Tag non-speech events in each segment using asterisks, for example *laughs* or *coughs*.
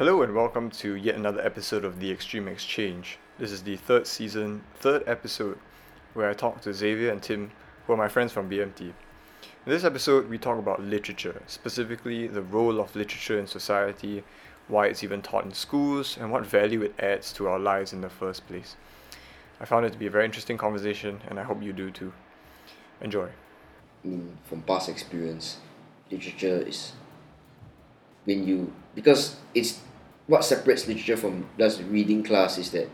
Hello and welcome to yet another episode of The Extreme Exchange. This is the third season, third episode, where I talk to Xavier and Tim, who are my friends from BMT. In this episode, we talk about literature, specifically the role of literature in society, why it's even taught in schools, and what value it adds to our lives in the first place. I found it to be a very interesting conversation, and I hope you do too. Enjoy. in from past experience, literature is when you because it's what separates literature from just reading class is that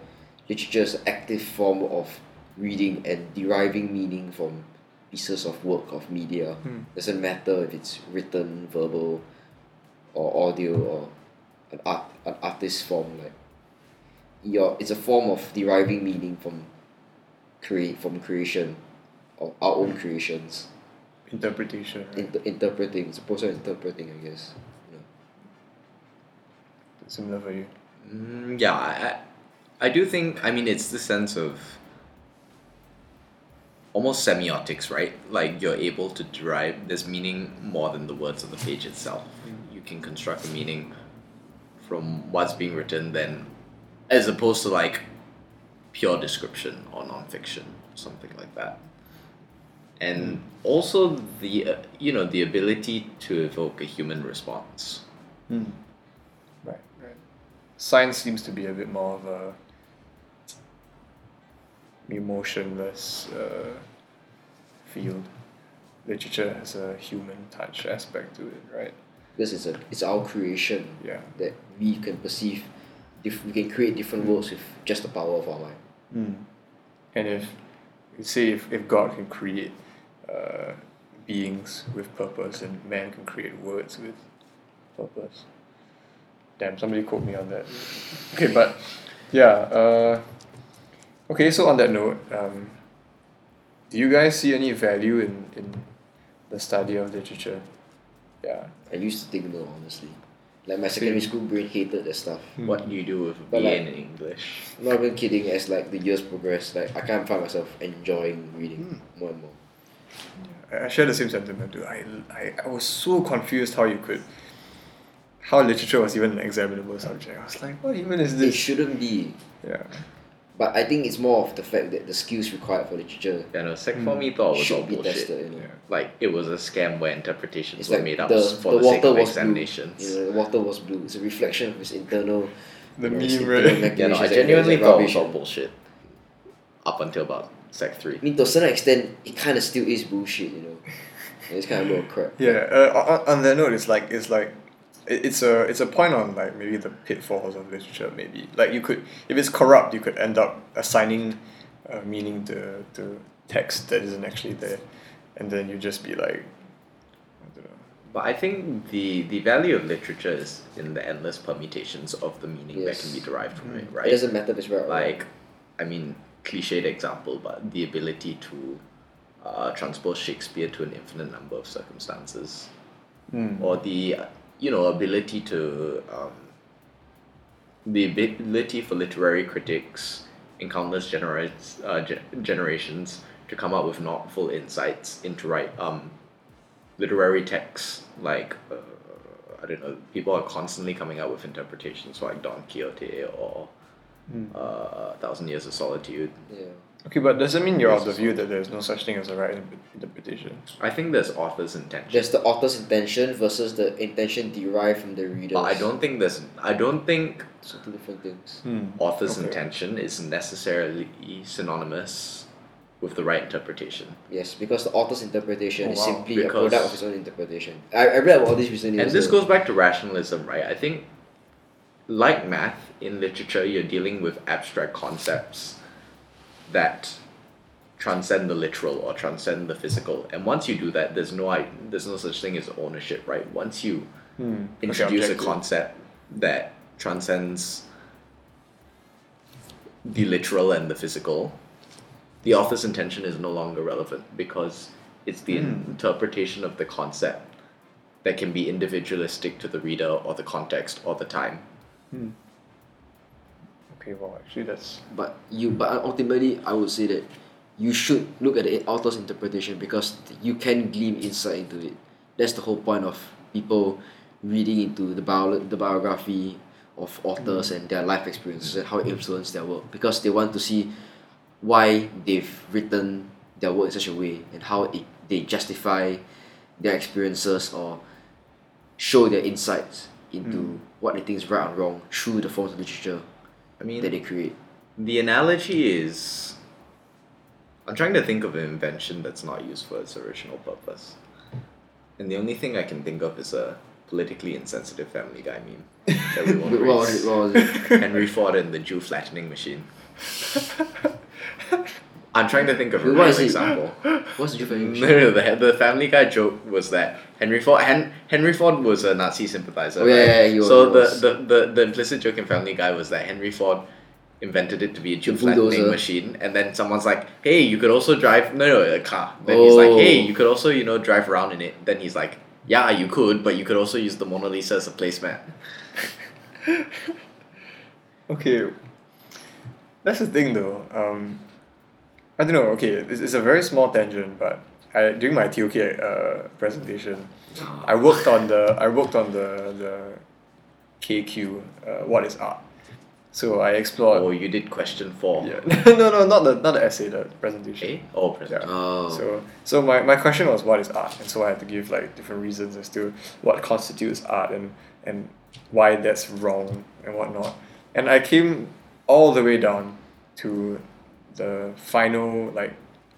literature is an active form of reading and deriving meaning from pieces of work of media. Hmm. Doesn't matter if it's written, verbal, or audio or an art an artist form like your it's a form of deriving meaning from create from creation of our own creations Interpretation. right? inter- interpreting it's a process of interpreting I guess. Similar for you. Mm, yeah, I, I do think I mean it's the sense of almost semiotics, right? Like you're able to derive this meaning more than the words of the page itself. You can construct a meaning from what's being written then as opposed to like pure description or nonfiction, something like that. And also the uh, you know the ability to evoke a human response. Right. Science seems to be a bit more of a emotionless uh, field. Literature has a human touch aspect to it, right? because it's a it's our creation Yeah. that we can perceive diff- we can create different worlds with just the power of our mind Mm. And if you say if, if God can create uh, beings with purpose and man can create words with purpose. Damn, somebody quote me on that. Okay, but yeah, uh, okay, so on that note, um, do you guys see any value in, in the study of literature? Yeah. I used to think no honestly like my secondary school brain hated that stuff What do you do with a But BA like- in English? not even kidding as like the years progress like I can't find myself enjoying reading more and more I I share the same sentiment too. I, I, I was so confused how you could, how literature was even an examinable subject. I was like, what even is this? it shouldn't be Yeah. but I think it's more of the fact that the skills required for literature Yeah, no, Sec 4 me thought it was all be bullshit. tested you know Yeah. Like it was a scam where interpretations it's were like made up the, for the the, sake water of was examinations. blue you know, the water was blue it's a reflection of his internal The you know, his meme, right? Yeah, no, I genuinely it's thought it was all bullshit. Up until about Sec 3. I mean, to a certain extent, it kind of still is bullshit, you know. It's kind of a little crap. *laughs* Yeah. Uh, on, on that note, it's like it's like it, it's a it's a point on like maybe the pitfalls of literature. Maybe like you could if it's corrupt, you could end up assigning uh, meaning to to text that isn't actually there, and then you just be like, I don't know. But I think the, the value of literature is in the endless permutations of the meaning that can be derived from it, It right? doesn't matter if it's right or wrong. like I mean cliched example, but the ability to uh, transpose Shakespeare to an infinite number of circumstances, Mm. or the uh, you know ability to um, the ability for literary critics in countless genera- uh, ge- generations to come up with novel insights into right um, literary texts like uh, I don't know people are constantly coming up with interpretations like Don Quixote or uh, Thousand Years of Solitude. yeah. Okay, but doesn't mean you're of the view that there's no such thing as a right interpretation. I think there's author's intention. There's the author's intention versus the intention derived from the reader. but I don't think there's I don't think So two different things. Hmm. author's Okay. intention is necessarily synonymous with the right interpretation. Yes, because the author's interpretation Oh, is wow. simply a product of his own interpretation. I, I read about this recently. And this goes back to rationalism, right? I think like math in literature you're dealing with abstract concepts that transcend the literal or transcend the physical. And once you do that there's no there's no such thing as ownership, right? Once you Hmm. Okay, introduce a concept that transcends the literal and the physical, the author's intention is no longer relevant because it's the interpretation of the concept that can be individualistic to the reader or the context or the time. Okay, well, actually, that's But you, but ultimately, I would say that you should look at the author's interpretation because you can glean insight into it. That's the whole point of people reading into the bio, the biography of authors and their life experiences and how it influenced their work because they want to see why they've written their work in such a way and how it, they justify their experiences or show their insights into hmm. what they think is right and wrong through the forms of literature I mean, that they create. the analogy is. I'm trying to think of an invention that's not used for its original purpose. And the only thing I can think of is a politically insensitive Family Guy meme. That we *laughs* won't what was it? What was it? *laughs* Henry Ford and the Jew flattening machine. I'm trying to think of a real what it? example. What's the difference? *laughs* No, no, the, the Family Guy joke was that Henry Ford Hen, Henry Ford was a Nazi sympathizer. Oh, yeah, right? yeah, he was, so he the, was. the, the, the implicit joke in Family Guy was that Henry Ford invented it to be a The flattening machine, and then someone's like, "Hey, you could also drive no, no, a car." Then he's like, Oh. "Hey, you could also you know drive around in it." Then he's like, "Yeah, you could, but you could also use the Mona Lisa as a placemat." *laughs* Okay. That's the thing though. Um, I don't know. Okay, it's, it's a very small tangent, but I during my TOK uh, presentation, I worked on the I worked on the the KQ. Uh, what is art? So I explored. Oh, you did question four. Yeah. *laughs* no, no, not the not the essay, the presentation. Okay. Oh, present. Yeah. Oh. So so my, my question was what is art? And so I had to give like different reasons as to what constitutes art and and why that's wrong and whatnot. And I came all the way down to the final like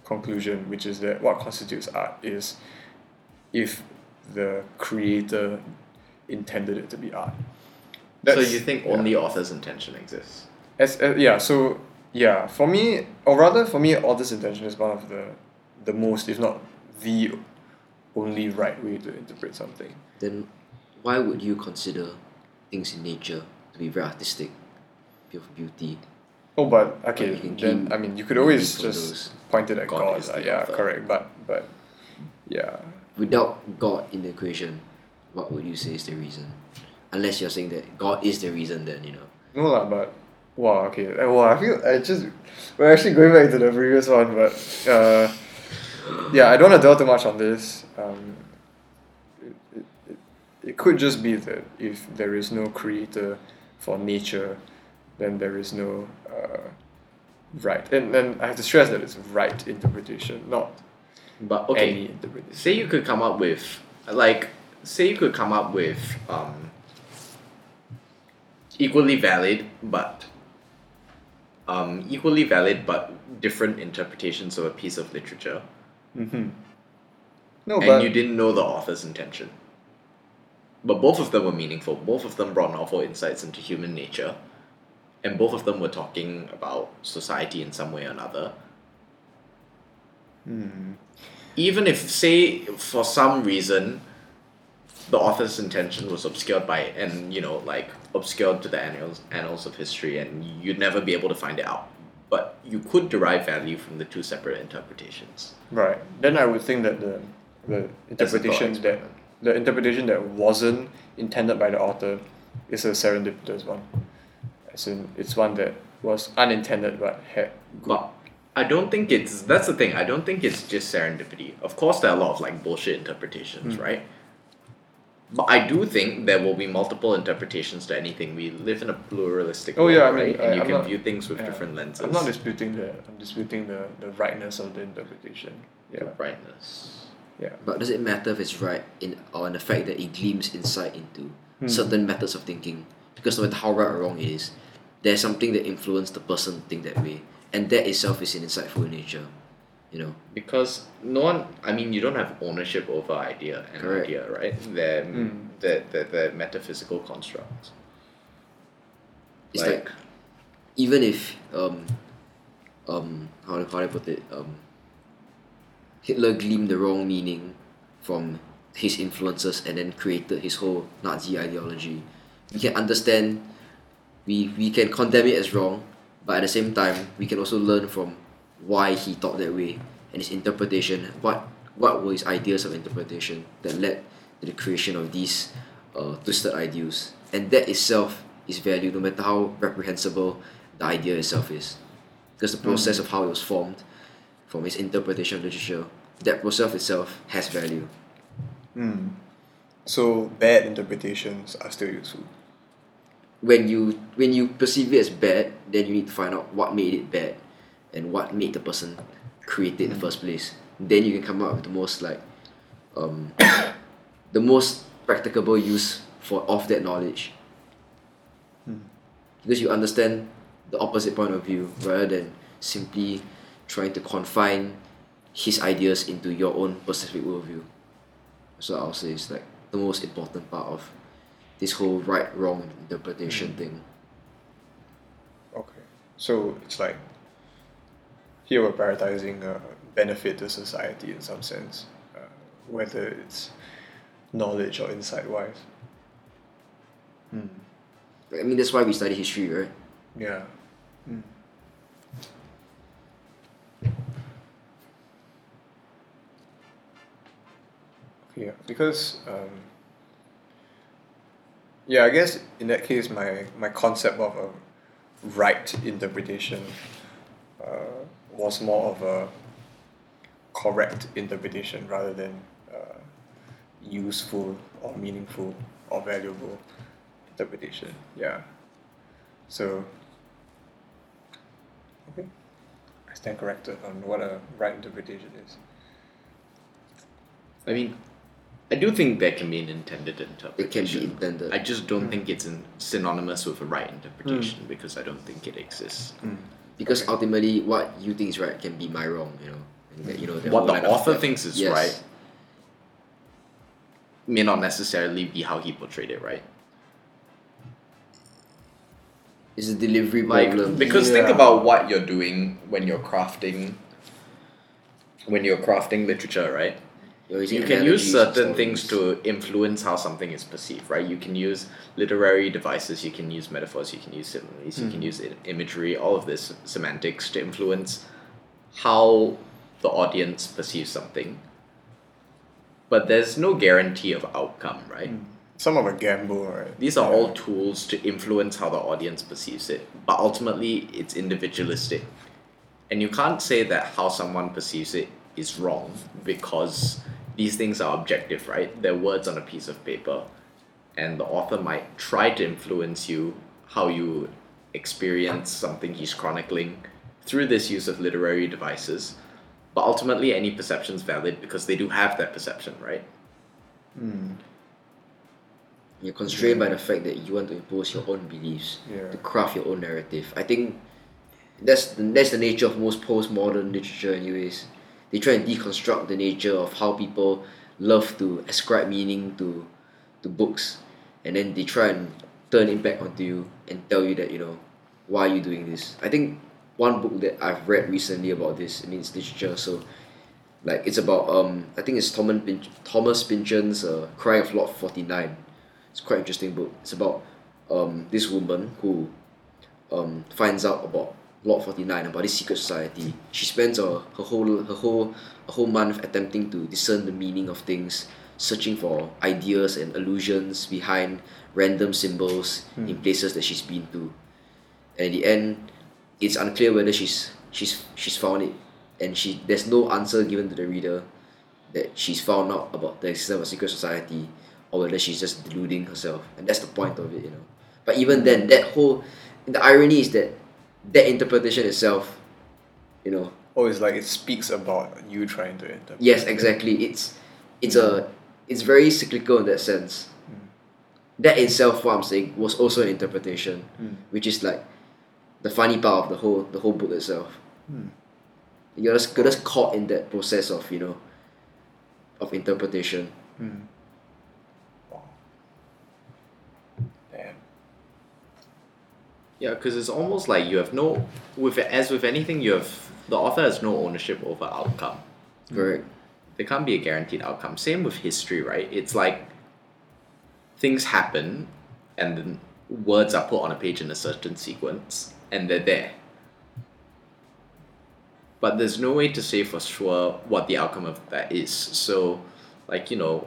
conclusion, which is that what constitutes art is if the creator intended it to be art. so you think yeah. only author's intention exists? As, uh, yeah, so yeah, for me, or rather for me, author's intention is one of the the most, if not the only right way to interpret something. then why would you consider things in nature to be very artistic, pure beauty? Oh, but okay, can then I mean, you could always just point it at God God. uh, yeah, author. correct. But but yeah, Without God in the equation, what would you say is the reason? Unless you're saying that God is the reason, then you know. no lah. But wow, okay. uh, Wow, I feel I just we're actually going back to the previous one, but uh, yeah, I don't want to dwell too much on this. Um, it, it, it, it could just be that if there is no creator for nature, then there is no uh, right. And then I have to stress that it's right interpretation, not But okay, any interpretation. say you could come up with like say you could come up with um, equally valid but um, equally valid but different interpretations of a piece of literature Mm-hmm. No, and but you didn't know the author's intention but both of them were meaningful both of them brought novel insights into human nature and both of them were talking about society in some way or another. Mm, even if say for some reason the author's intention was obscured by and you know like obscured to the annals annals of history and you'd never be able to find it out. But you could derive value from the two separate interpretations. Right, then I would think that the the interpretation that the interpretation that wasn't intended by the author is a serendipitous one. As in, it's one that was unintended but had good. but I don't think it's that's the thing I don't think it's just serendipity of course there are a lot of like bullshit interpretations Mm. right but I do think there will be multiple interpretations to anything. We live in a pluralistic Oh, world, yeah, I mean, right? and you I'm can not- view things with yeah. different lenses. I'm not disputing the I'm disputing the, the rightness of the interpretation. Yeah, brightness. yeah. But does it matter if it's right in or in the fact that it gleams insight into Hmm. certain methods of thinking? Because no matter how right or wrong it is, there's something that influenced the person to think that way, and that itself is an insightful in nature. You know, Because no one, I mean, you don't have ownership over idea and Correct. idea, right? They're, Mm. they're, they're, they're metaphysical constructs. it's like, even if um um how do how do I put it um Hitler gleaned the wrong meaning from his influences and then created his whole Nazi ideology. We can understand we we can condemn it as wrong, but at the same time we can also learn from why he thought that way and his interpretation, what what were his ideas of interpretation that led to the creation of these uh, twisted ideals. And that itself is value no matter how reprehensible the idea itself is. Because the process of how it was formed from his interpretation of literature, that process itself has value. Mm. So bad interpretations are still useful. When you when you perceive it as bad, then you need to find out what made it bad, and what made the person create it in the first place. Then you can come up with the most like, um, *coughs* the most practicable use for of that knowledge. Because you understand the opposite point of view rather than simply trying to confine his ideas into your own specific worldview. So I'll say it's like the most important part of this whole right wrong interpretation thing. Okay. So it's like here we're prioritizing uh, benefit to society in some sense, uh, whether it's knowledge or insight wise. I mean that's why we study history, right? Yeah. Mm. Yeah, because um, yeah, I guess in that case, my my concept of a right interpretation uh, was more of a correct interpretation rather than uh, useful or meaningful or valuable interpretation. Yeah. So, okay, I stand corrected on what a right interpretation is. I mean, I do think there can be an intended interpretation. It can be intended. I just don't think it's in, synonymous with a right interpretation Hmm. because I don't think it exists. because Okay. ultimately what you think is right can be my wrong, you know. And that, you know What the author thought. thinks is Yes. right may not necessarily be how he portrayed it, right? It's a delivery Like problem. because think about what you're doing when you're crafting when you're crafting literature, right? You're using you can use analogies and certain things to influence how something is perceived, right? You can use literary devices, you can use metaphors, you can use similes, you can use imagery, all of this semantics to influence how the audience perceives something. But there's no guarantee of outcome, right? Some of a gamble, right? These are Yeah. all tools to influence how the audience perceives it, but ultimately it's individualistic. And you can't say that how someone perceives it is wrong because these things are objective, right? They're words on a piece of paper, and the author might try to influence you how you experience something he's chronicling through this use of literary devices. But ultimately, any perception is valid because they do have that perception, right? Hmm. You're constrained by the fact that you want to impose your own beliefs, Yeah. to craft your own narrative. I think that's the, that's the nature of most postmodern literature, anyways. They try and deconstruct the nature of how people love to ascribe meaning to to books, and then they try and turn it back onto you and tell you that you know why are you doing this. I think one book that I've read recently about this, I mean it's literature, so like it's about um I think it's Thomas Pynch Thomas Pynchon's uh, Cry of Lot Forty Nine. It's quite interesting book. It's about um this woman who um finds out about Lot Forty Nine about this secret society. She spends uh, her whole her whole a whole month attempting to discern the meaning of things, searching for ideas and allusions behind random symbols in places that she's been to. And in the end, it's unclear whether she's she's she's found it, and she there's no answer given to the reader that she's found out about the existence of a secret society, or whether she's just deluding herself, and that's the point of it, you know. But even then, that whole the irony is that that interpretation itself, you know, Oh, it's like it speaks about you trying to interpret. yes, exactly. It's it's a it's very cyclical in that sense. Mm. That itself, what I'm saying, was also an interpretation, mm. which is like the funny part of the whole the whole book itself. Hmm. You're just you're just caught in that process of you know of interpretation. Hmm. Yeah, because it's almost like you have no with as with anything, you have the author has no ownership over outcome. Correct. There can't be a guaranteed outcome. Same with history, right? It's like things happen, and then words are put on a page in a certain sequence, and they're there. But there's no way to say for sure what the outcome of that is. So, like you know,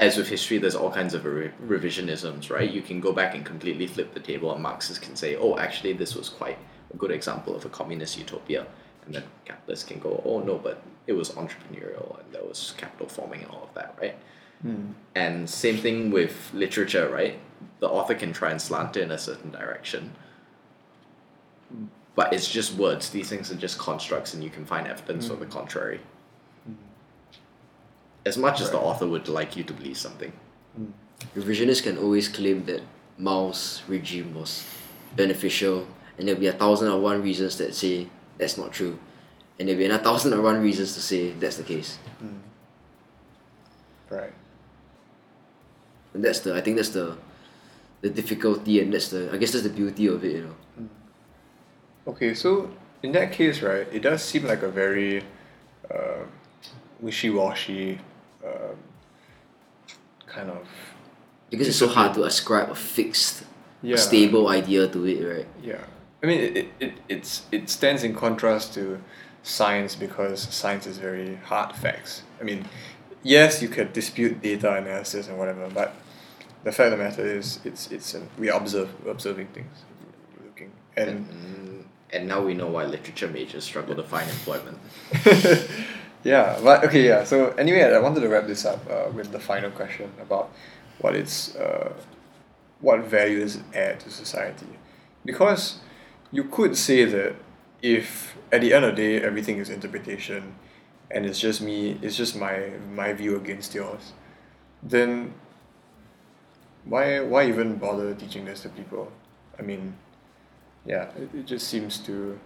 as with history, there's all kinds of re- revisionisms, right? You can go back and completely flip the table, and Marxists can say, oh, actually, this was quite a good example of a communist utopia. And then capitalists can go, oh, no, but it was entrepreneurial and there was capital forming and all of that, right? Mm. And same thing with literature, right? The author can try and slant it in a certain direction. But it's just words. These things are just constructs, and you can find evidence for the contrary. As much as the author would like you to believe something. Mm. Revisionists can always claim that Mao's regime was beneficial, and there'll be a thousand and one reasons that say that's not true, and there'll be another thousand and one reasons to say that's the case. Mm. Right. And that's the I think that's the the difficulty, and that's the I guess that's the beauty of it, you know. Mm. Okay, so in that case, right, it does seem like a very uh, wishy-washy um kind of Because it's so hard to ascribe a fixed, Yeah. stable idea to it, right? yeah. I mean, it, it, it it's it stands in contrast to science because science is very hard facts. I mean, yes, you could dispute data analysis and whatever, but the fact of the matter is, it's it's we observe we're observing things, we're looking, and Mm, and now we know why literature majors struggle to find employment. *laughs* yeah, but okay, yeah. So anyway, I wanted to wrap this up uh, with the final question about what it's uh, what value does it add to society, because you could say that if at the end of the day everything is interpretation, and it's just me, it's just my my view against yours, then why why even bother teaching this to people? I mean, yeah, it, it just seems to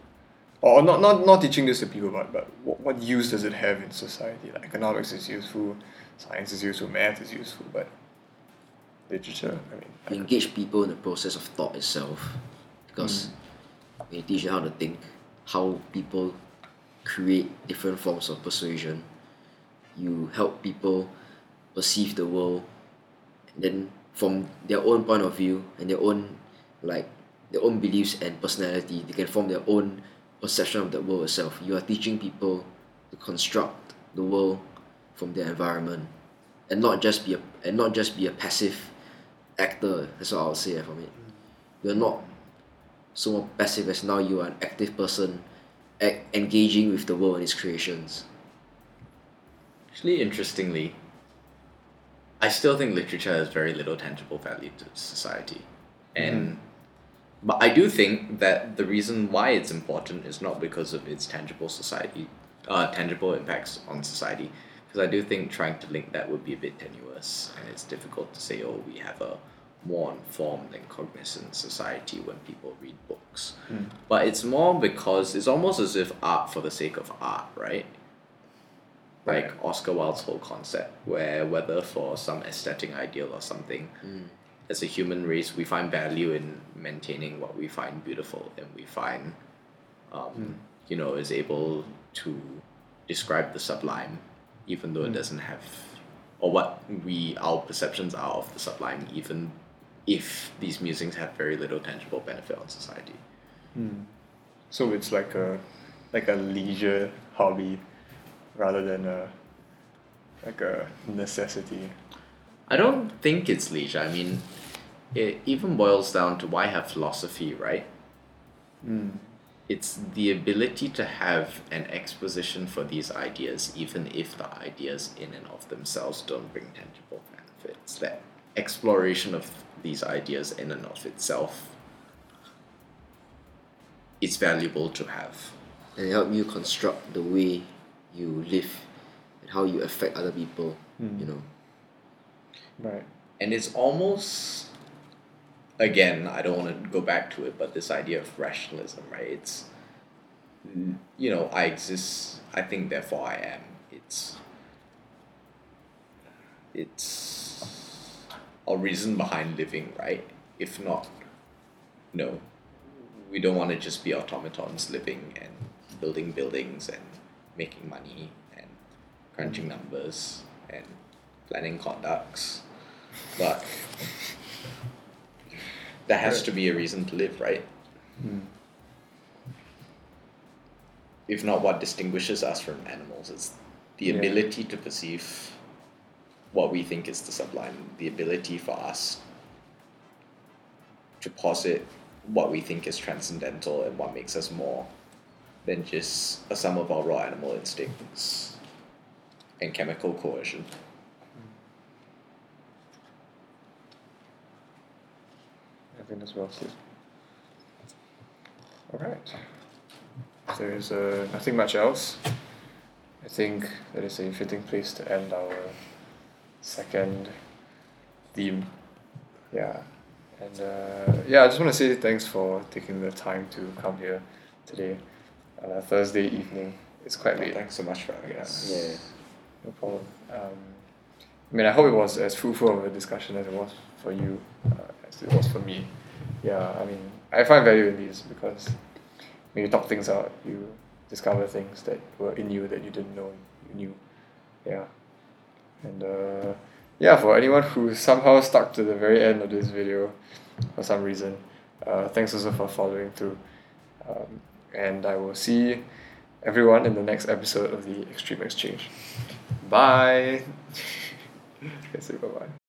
or not not not teaching this to people but but what, what use does it have in society? Like economics is useful science is useful math is useful but literature i mean I You engage people in the process of thought itself, because mm. when you teach them how to think, how people create different forms of persuasion, you help people perceive the world, and then from their own point of view and their own like their own beliefs and personality, they can form their own perception of the world itself. You are teaching people to construct the world from their environment, and not just be a and not just be a passive actor. That's what I would say eh, from it. You're not so more passive as now you are an active person, ac- engaging with the world and its creations. Actually, interestingly, I still think literature has very little tangible value to society. And mm-hmm. But I do think that the reason why it's important is not because of its tangible society uh, tangible impacts on society. Because I do think trying to link that would be a bit tenuous and it's difficult to say, oh, we have a more informed and cognizant society when people read books. But it's more because it's almost as if art for the sake of art, right? like Oscar Wilde's whole concept, where whether for some aesthetic ideal or something, as a human race, we find value in maintaining what we find beautiful, and we find, um, hmm. you know, is able to describe the sublime, even though it hmm. doesn't have, or what we our perceptions are of the sublime, even if these musings have very little tangible benefit on society. Hmm. so it's like a like a leisure hobby rather than a like a necessity I don't think it's leisure. I mean, it even boils down to why have philosophy, right? Hmm. It's the ability to have an exposition for these ideas, even if the ideas in and of themselves don't bring tangible benefits. That exploration of these ideas in and of itself is valuable to have. And help you construct the way you live and how you affect other people. Hmm. You know. Right. And it's almost again i don't want to go back to it but this idea of rationalism right? It's you know i exist i think therefore i am. It's it's a reason behind living right? If not no. We don't want to just be automatons living and building buildings and making money and crunching numbers and planning conducts but there has to be a reason to live, right? Hmm. If not, what distinguishes us from animals is the Yeah. ability to perceive what we think is the sublime, the ability for us to posit what we think is transcendental and what makes us more than just a sum of our raw animal instincts and chemical coercion. As well too. Alright. If there's uh, nothing much else, I think that is a fitting place to end our second theme. Yeah. And uh, yeah, I just want to say thanks for taking the time to come here today on a Thursday evening. It's quite late. Thanks so much for having Yeah. us. Yeah. No problem. Um, I mean, I hope it was as fruitful of a discussion as it was for you, uh, as it was for me. Yeah, I mean, I find value in these because when you talk things out, you discover things that were in you that you didn't know you knew. Yeah. And uh, yeah, for anyone who somehow stuck to the very end of this video for some reason, uh, thanks also for following through. Um, and I will see everyone in the next episode of the Extreme Exchange. Bye. Okay, say bye bye.